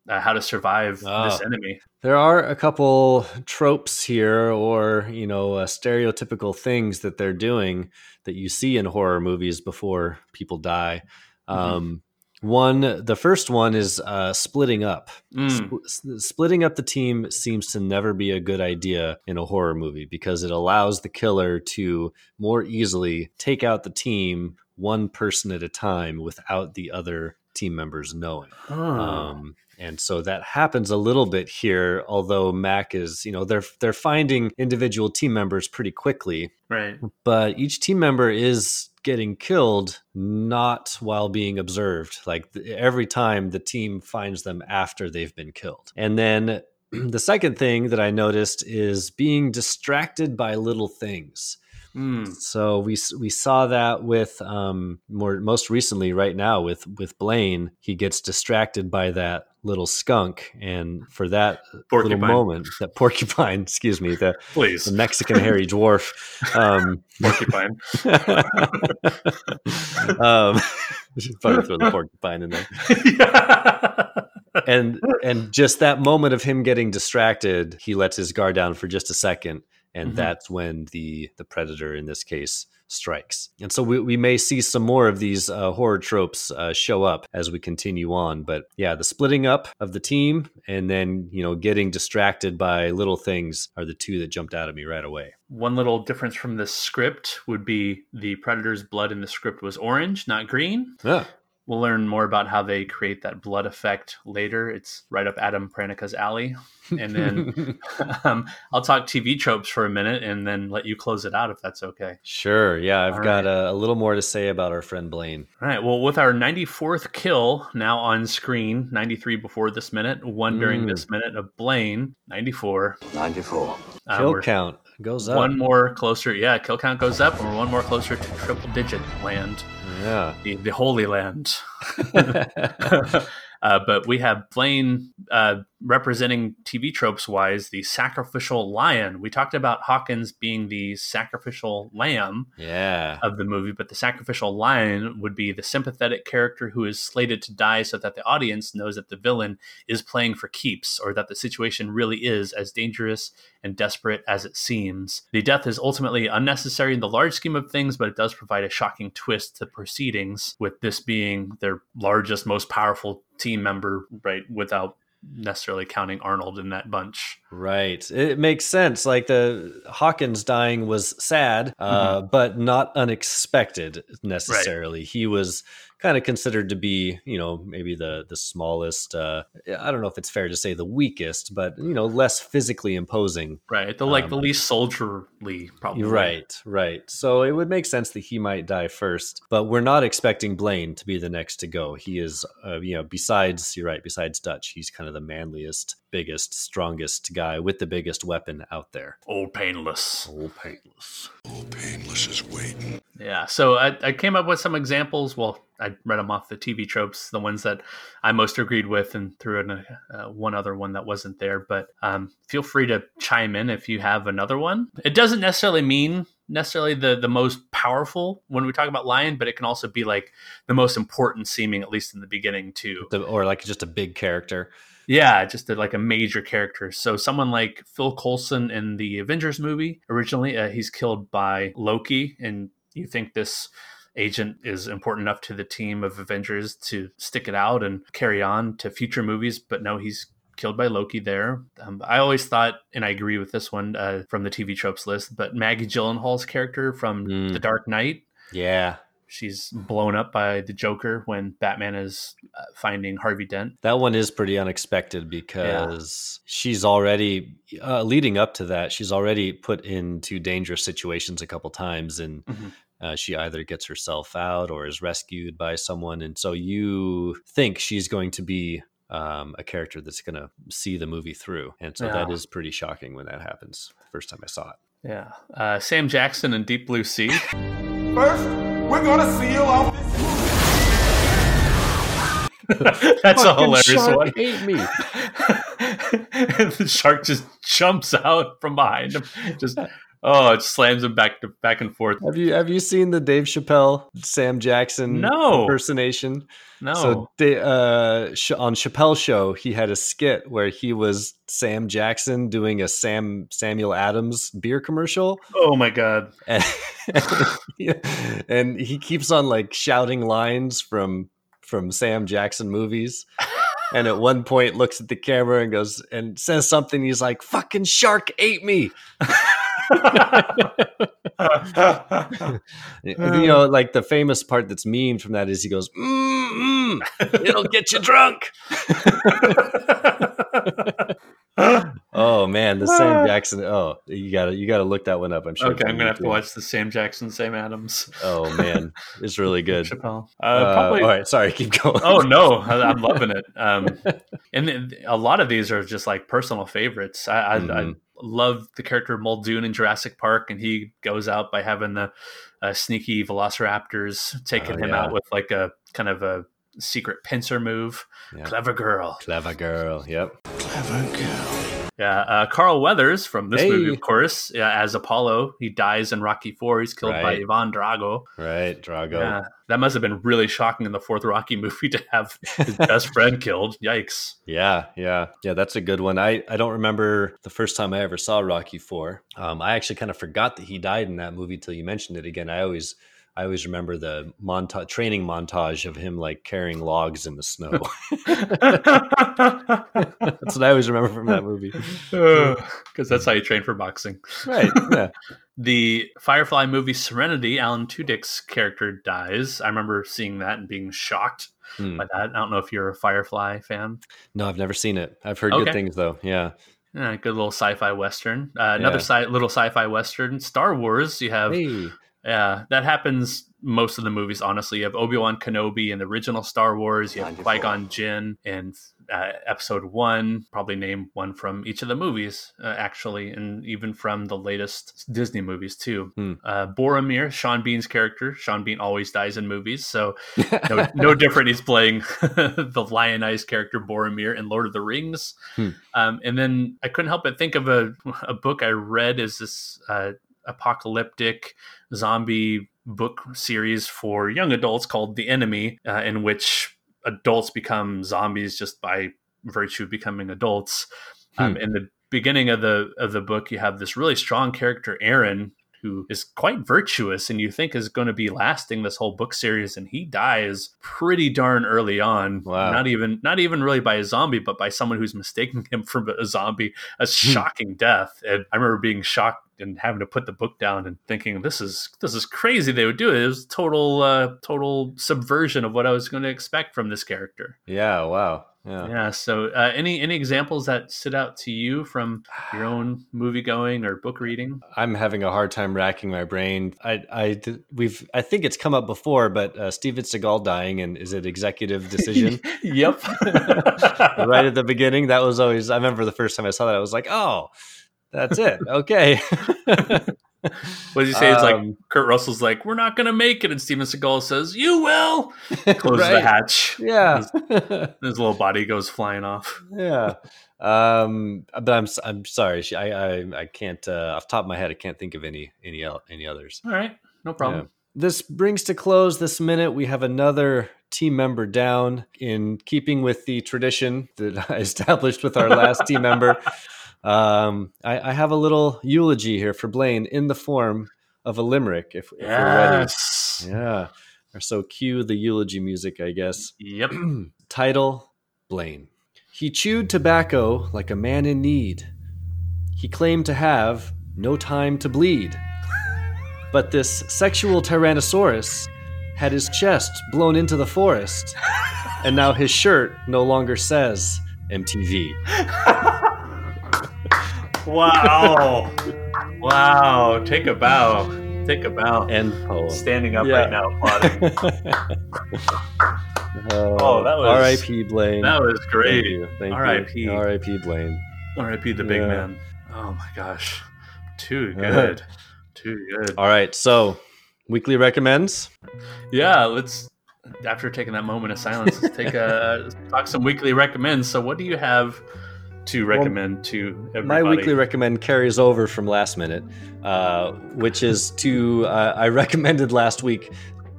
uh, how to survive this Ah. enemy? There are a couple tropes here, or you know, uh, stereotypical things that they're doing that you see in horror movies before people die. Um, one, the first one is uh, splitting up. Mm. Spl- s- splitting up the team seems to never be a good idea in a horror movie because it allows the killer to more easily take out the team one person at a time without the other team members knowing. Um, and so that happens a little bit here, although Mac is, you know, they're they're finding individual team members pretty quickly, right. but each team member is getting killed not while being observed. Like every time the team finds them after they've been killed. And then the second thing that I noticed is being distracted by little things. Mm. So we we saw that with um more most recently right now with with Blaine he gets distracted by that little skunk and for that Porcupine. little moment that porcupine excuse me the, Please. the Mexican hairy dwarf um Porcupine. um probably throw the porcupine in there and and just that moment of him getting distracted he lets his guard down for just a second and Mhm. that's when the the predator in this case strikes. And so we, we may see some more of these uh, horror tropes uh, show up as we continue on. But yeah, the splitting up of the team and then, you know, getting distracted by little things are the two that jumped out at me right away. One little difference from the script would be the Predator's blood in the script was orange, not green. Yeah. We'll learn more about how they create that blood effect later. It's right up Adam Pranica's alley. And then um, I'll talk TV tropes for a minute and then let you close it out if that's okay. Sure. Yeah, I've All got a, a little more to say about our friend Blaine. All right. Well, with our 94th kill now on screen, 93 before this minute, one during Mm. this minute of Blaine, 94. 94. Uh, Kill count goes up. One more closer. Yeah, kill count goes up, and we're one more closer to triple digit land, Yeah. the, the Holy Land. uh, but we have Blaine uh, representing TV tropes wise the sacrificial lion. We talked about Hawkins being the sacrificial lamb yeah. of the movie, but the sacrificial lion would be the sympathetic character who is slated to die so that the audience knows that the villain is playing for keeps or that the situation really is as dangerous and desperate as it seems. The death is ultimately unnecessary in the large scheme of things, but it does provide a shocking twist to proceedings, with this being their largest, most powerful team member, right, without necessarily counting Arnold in that bunch. Right. It makes sense. Like the Hawkins dying was sad, uh, but not unexpected necessarily. He was kind of considered to be, you know, maybe the the smallest. Uh, I don't know if it's fair to say the weakest, but you know, less physically imposing. Right. The like Um, the least soldierly, probably. Right, right. So it would make sense that he might die first, but we're not expecting Blaine to be the next to go. He is, uh, you know, besides you're right, besides Dutch, he's kind of the manliest, biggest, strongest guy with the biggest weapon out there. Old painless. Oh, painless. Painless is waiting. Yeah. So I, I came up with some examples. Well, I read them off the TV tropes, the ones that I most agreed with, and threw in a, uh, one other one that wasn't there. But um, feel free to chime in if you have another one. It doesn't necessarily mean necessarily the the most powerful when we talk about lion, but it can also be like the most important seeming, at least in the beginning too. The, or like just a big character. Yeah, just a, like a major character. So someone like Phil Coulson in the Avengers movie originally, uh, he's killed by Loki, and you think this agent is important enough to the team of Avengers to stick it out and carry on to future movies, but no, he's killed by Loki there. Um, I always thought, and I agree with this one uh, from the TV tropes list, but Maggie Gyllenhaal's character from Mm. The Dark Knight, Yeah, she's blown up by the Joker when Batman is uh, finding Harvey Dent. that one is pretty unexpected because she's already uh, leading up to that. She's already put into dangerous situations a couple times, and Mhm. Uh, she either gets herself out or is rescued by someone. And so you think she's going to be um, a character that's going to see the movie through, and so that Yeah. is pretty shocking when that happens. The first time I saw it. Yeah. Uh, Sam Jackson in Deep Blue Sea. First, we're gonna seal off this That's a hilarious shark one. ate me. and the shark just jumps out from behind him. Just oh, it slams him back to back and forth. Have you have you seen the Dave Chappelle Sam Jackson No. impersonation? No. So uh, on Chappelle's show, he had a skit where he was Sam Jackson doing a Sam Samuel Adams beer commercial, oh my god. and, and he keeps on like shouting lines from from Sam Jackson movies. And at one point, looks at the camera and goes and says something. He's like, "Fucking shark ate me." you know, like the famous part that's memed from that is he goes, mm, mm, "It'll get you drunk." oh man, the Sam Jackson. Oh, you gotta you gotta look that one up. I'm sure. okay, I'm gonna have to watch the Sam Jackson, Sam Adams. Oh man, it's really good. Chappelle. Uh, Uh, probably. all right, sorry, keep going. Oh no, I, I'm loving it. Um, and a lot of these are just like personal favorites. I, I, I Mhm. Love the character of Muldoon in Jurassic Park, and he goes out by having the uh, sneaky Velociraptors taking Oh, him yeah. out with like a kind of a secret pincer move. Yeah. Clever girl. Clever girl. Yep. Clever girl. Yeah, uh, Carl Weathers from this Hey. movie, of course, yeah, as Apollo. He dies in Rocky Four. He's killed by Ivan Drago. Right, Drago. Yeah, that must have been really shocking in the fourth Rocky movie to have his best friend killed. Yikes! Yeah, yeah, yeah. That's a good one. I, I don't remember the first time I ever saw Rocky Four. Um, I actually kind of forgot that he died in that movie till you mentioned it again. I always I always remember the montage training montage of him like carrying logs in the snow. that's what I always remember from that movie. Because that's how you train for boxing. Right. Yeah. The Firefly movie Serenity, Alan Tudyk's character dies. I remember seeing that and being shocked Hmm. by that. I don't know if you're a Firefly fan. No, I've never seen it. I've heard Okay. good things though. Yeah. Yeah, good little sci-fi western. Uh, another Yeah. sci- little sci-fi western. Star Wars. You have Hey. Yeah, that happens most of the movies. Honestly, you have Obi Wan Kenobi in the original Star Wars. You have Qui Gon Jinn in uh, Episode One. Probably name one from each of the movies, uh, actually, and even from the latest Disney movies too. Hmm. Uh, Boromir, Sean Bean's character. Sean Bean always dies in movies, so no, no different. He's playing the lionized character Boromir in Lord of the Rings. Hmm. Um, and then I couldn't help but think of a, a book I read is this uh, apocalyptic zombie book series for young adults called The Enemy, uh, in which adults become zombies just by virtue of becoming adults. Um, Hmm. in the beginning of the of the book, you have this really strong character, Aaron, who is quite virtuous and you think is going to be lasting this whole book series and he dies pretty darn early on Wow. not even not even really by a zombie but by someone who's mistaking him for a zombie a shocking death and i remember being shocked and having to put the book down and thinking this is this is crazy they would do it it was total uh total subversion of what i was going to expect from this character Yeah. Wow. Yeah. yeah so uh, any any examples that stood out to you from your own movie going or book reading I'm having a hard time racking my brain. I, I, we've, I think it's come up before, but uh, Steven Seagal dying and is it executive decision? yep right at the beginning. That was always. I remember the first time I saw that, I was like, "Oh, that's it. Okay." What did you say? It's like Um, Kurt Russell's like, "We're not going to make it," and Steven Seagal says, "You will." Closes the hatch. yeah, His little body goes flying off. yeah. Um, but I'm I'm sorry. She- I I I can't uh, off the top of my head. I can't think of any any any others. All right, no problem. Yeah. This brings to close this minute. We have another team member down in keeping with the tradition that I established with our last team member. Um, I, I have a little eulogy here for Blaine in the form of a limerick. If, if we're ready, yeah. Or so cue the eulogy music, I guess. Yep. Title Blaine. He chewed tobacco like a man in need. He claimed to have no time to bleed. But this sexual Tyrannosaurus had his chest blown into the forest, and now his shirt no longer says MTV. Wow. wow. Take a bow. Take a bow. End poem. Standing up Yeah. right now, applauding. oh, Oh, that was- R.I.P. Blaine. that was great. Thank you. Thank R.I.P.. you. R.I.P. Blaine. R.I.P. the big Yeah. man. Oh my gosh. Too good. Too good. All right, so weekly recommends. Yeah, let's after taking that moment of silence, let's take a talk some weekly recommends. So, what do you have to recommend to everybody? My weekly recommend carries over from last minute, uh, which is to uh, I recommended last week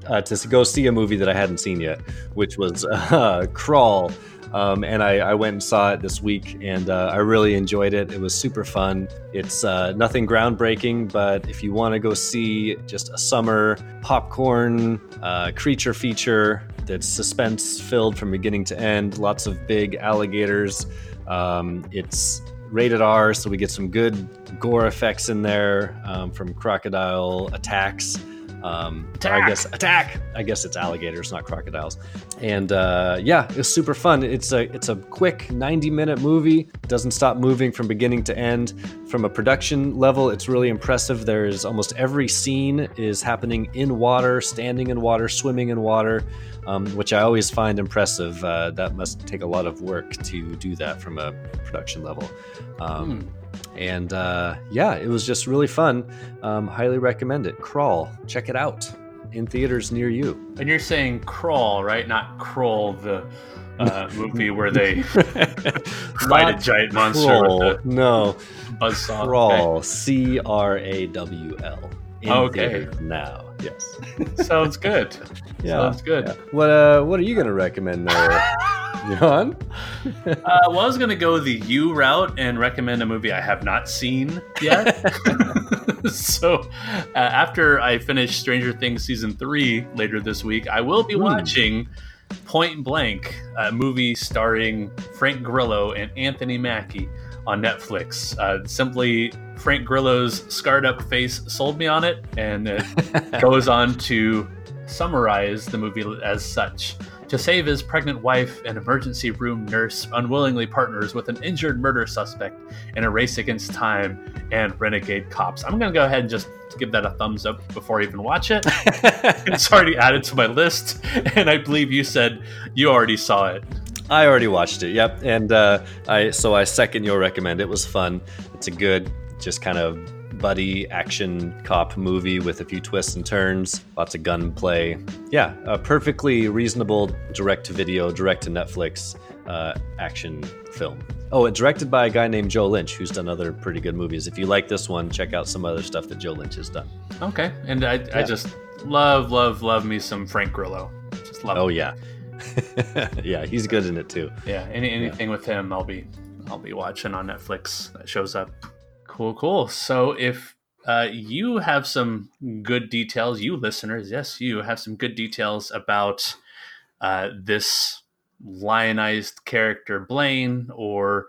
uh, to go see a movie that I hadn't seen yet, which was uh, Crawl. Um, and I, I went and saw it this week, and uh, I really enjoyed it. It was super fun. It's uh, nothing groundbreaking, but if you want to go see just a summer popcorn uh, creature feature that's suspense filled from beginning to end, lots of big alligators. Um, it's rated R, so we get some good gore effects in there um, from crocodile attacks. Um, I guess attack. I guess it's alligators, not crocodiles. And uh, yeah, it's super fun. It's a it's a quick 90 minute movie. Doesn't stop moving from beginning to end. From a production level, it's really impressive. There's almost every scene is happening in water, standing in water, swimming in water, um, which I always find impressive. Uh, that must take a lot of work to do that from a production level. Um, And uh, yeah, it was just really fun. Um, highly recommend it. Crawl, check it out in theaters near you. And you're saying crawl, right? Not crawl the uh, movie where they fight a giant monster with No. buzzsaw. Crawl. C R A W L. Okay. Now. Yes. Sounds good. Yeah, Sounds good. yeah. What uh what are you gonna recommend there, John? Uh, well, I was going to go the U route and recommend a movie I have not seen yet. so, uh, after I finish Stranger Things season three later this week, I will be Hmm. watching Point Blank, a movie starring Frank Grillo and Anthony Mackie on Netflix. Uh, simply, Frank Grillo's scarred up face sold me on it, and it goes on to summarize the movie as such. To save his pregnant wife, an emergency room nurse unwillingly partners with an injured murder suspect in a race against time and renegade cops. I'm going to go ahead and just give that a thumbs up before I even watch it. it's already added to my list, and I believe you said you already saw it. I already watched it. Yep, and uh, I so I second your recommend. It was fun. It's a good, just kind of buddy action cop movie with a few twists and turns, lots of gunplay. Yeah, a perfectly reasonable direct to video, direct to Netflix uh, action film. Oh, it's directed by a guy named Joe Lynch, who's done other pretty good movies. If you like this one, check out some other stuff that Joe Lynch has done. Okay, and I, I just love, love, love me some Frank Grillo. Just love. Oh him. yeah, yeah, he's good in it too. yeah. Any anything with him, I'll be I'll be watching on Netflix that shows up. Cool, cool. So if uh, you have some good details, you listeners, yes, you have some good details about uh, this lionized character Blaine, or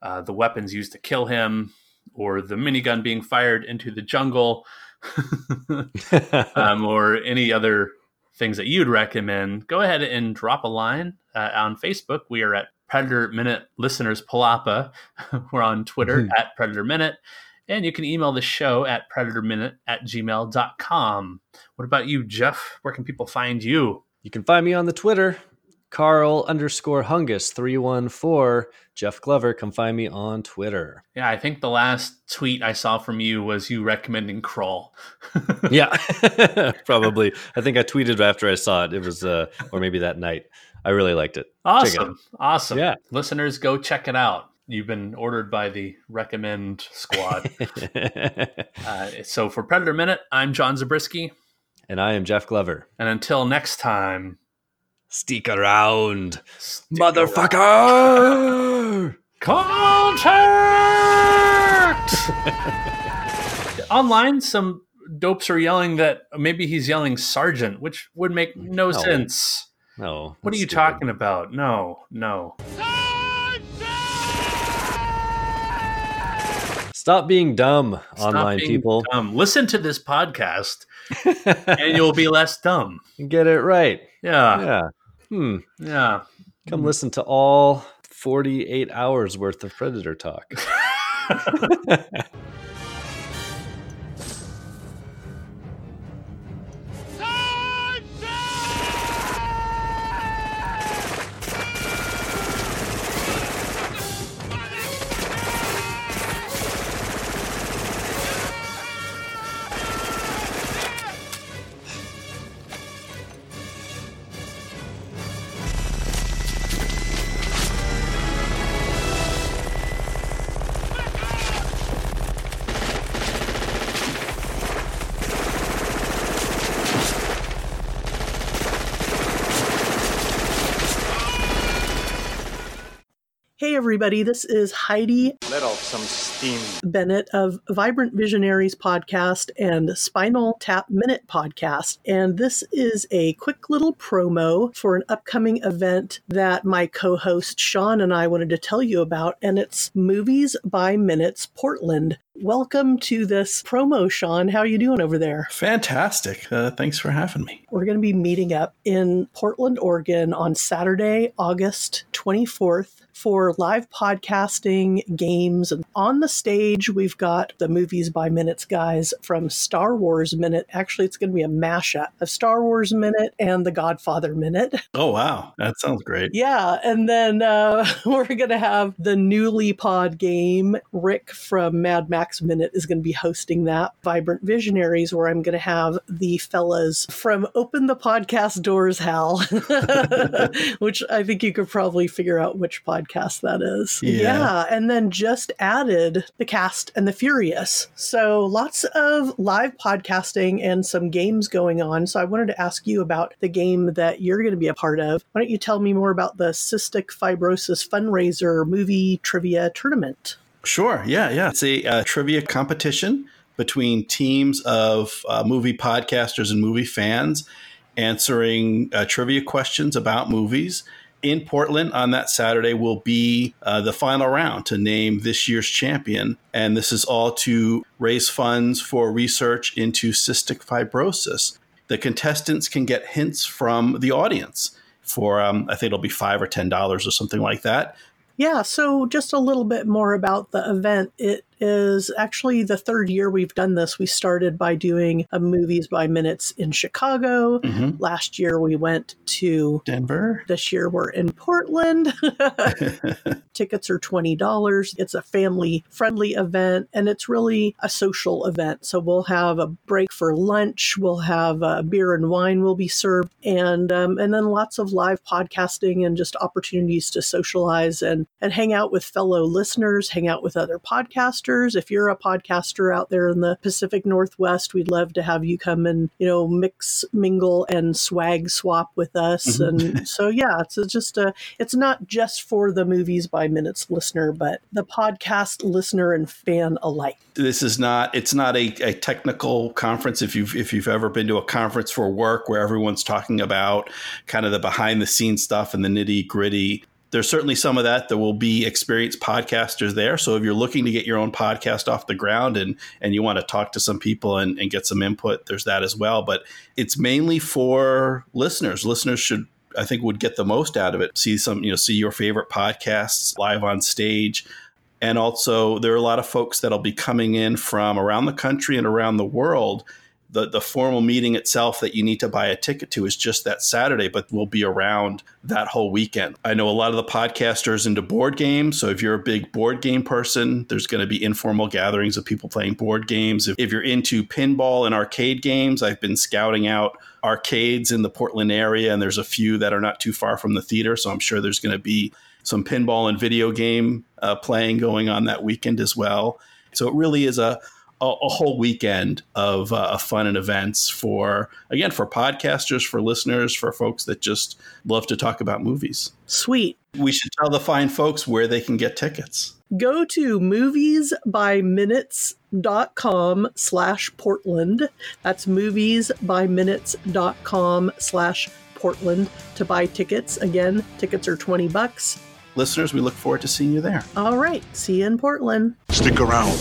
uh, the weapons used to kill him, or the minigun being fired into the jungle, um, or any other things that you'd recommend, go ahead and drop a line uh, on Facebook. We are at Predator Minute Listeners Palapa. We're on Twitter at Predator Minute. And you can email the show at predatorminute at gmail.com. What about you, Jeff? Where can people find you? You can find me on the Twitter, Carl underscore Hungus three one four. Jeff Glover, come find me on Twitter. Yeah, I think the last tweet I saw from you was you recommending Crawl. Yeah, probably. I think I tweeted after I saw it. It was, uh, or maybe that night. I really liked it. Check it. Awesome. Awesome. Yeah. Listeners, go check it out. You've been ordered by the recommend squad. uh, so for Predator Minute, I'm John Zabriskie. and I am Jeff Glover. And until next time, Stick around, motherfucker! contact! Online, some dopes are yelling that maybe he's yelling sergeant, which would make no, No. sense. No, What are you stupid. talking about? No, no. Stop being dumb, Stop online being people. dumb. Listen to this podcast and you'll be less dumb. Get it right. Yeah. Yeah. Hmm. Yeah. Come listen to all 48 hours worth of Predator talk. everybody, this is Heidi Let off some steam. Bennett of Vibrant Visionaries podcast and Spinal Tap Minute podcast. And this is a quick little promo for an upcoming event that my co host Sean and I wanted to tell you about. And it's Movies by Minutes Portland. Welcome to this promo, Sean. How are you doing over there? Fantastic. Uh, thanks for having me. We're going to be meeting up in Portland, Oregon on Saturday, August 24th for live podcasting, games. And on the stage, we've got the Movies by Minutes guys from Star Wars Minute. Actually, it's going to be a mashup of Star Wars Minute and the Godfather Minute. Oh, wow. That sounds great. Yeah, and then uh, we're going to have the newly pod game, Rick from Mad Max Max Minute is going to be hosting that. Vibrant Visionaries, where I'm going to have the fellas from Open the Podcast Doors, Hal, which I think you could probably figure out which podcast that is. Yeah. yeah. And then just added the cast and the Furious. So lots of live podcasting and some games going on. So I wanted to ask you about the game that you're going to be a part of. Why don't you tell me more about the Cystic Fibrosis Fundraiser movie trivia tournament? Sure. Yeah. Yeah. It's a uh, trivia competition between teams of uh, movie podcasters and movie fans answering uh, trivia questions about movies. In Portland on that Saturday will be uh, the final round to name this year's champion. And this is all to raise funds for research into cystic fibrosis. The contestants can get hints from the audience for, um, I think it'll be five or $10 or something like that. Yeah, so just a little bit more about the event. It is actually the third year we've done this. We started by doing a movies by minutes in Chicago. Mhm. Last year we went to Denver. This year we're in Portland. Tickets are $20. It's a family friendly event and it's really a social event. So we'll have a break for lunch, we'll have uh, beer and wine will be served, and um, and then lots of live podcasting and just opportunities to socialize and, and hang out with fellow listeners, hang out with other podcasters. If you're a podcaster out there in the Pacific Northwest, we'd love to have you come and, you know, mix, mingle, and swag swap with us. Mhm. And so, yeah, it's just a, it's not just for the movies by minutes listener, but the podcast listener and fan alike. this is not it's not a, a technical conference if you've if you've ever been to a conference for work where everyone's talking about kind of the behind the scenes stuff and the nitty gritty there's certainly some of that there will be experienced podcasters there so if you're looking to get your own podcast off the ground and and you want to talk to some people and, and get some input there's that as well but it's mainly for listeners listeners should I think would get the most out of it. See some, you know, see your favorite podcasts live on stage. And also, there are a lot of folks that'll be coming in from around the country and around the world. The, the formal meeting itself that you need to buy a ticket to is just that Saturday, but will be around that whole weekend. I know a lot of the podcasters into board games. So if you're a big board game person, there's going to be informal gatherings of people playing board games. If, if you're into pinball and arcade games, I've been scouting out arcades in the Portland area, and there's a few that are not too far from the theater. So I'm sure there's going to be some pinball and video game uh, playing going on that weekend as well. So it really is a a, a whole weekend of uh, fun and events for again for podcasters, for listeners, for folks that just love to talk about movies. Sweet. We should tell the fine folks where they can get tickets. Go to moviesbyminutes.com slash Portland. That's moviesbyminutes.com slash Portland to buy tickets. Again, tickets are 20 bucks. Listeners, we look forward to seeing you there. All right. See you in Portland. Stick around.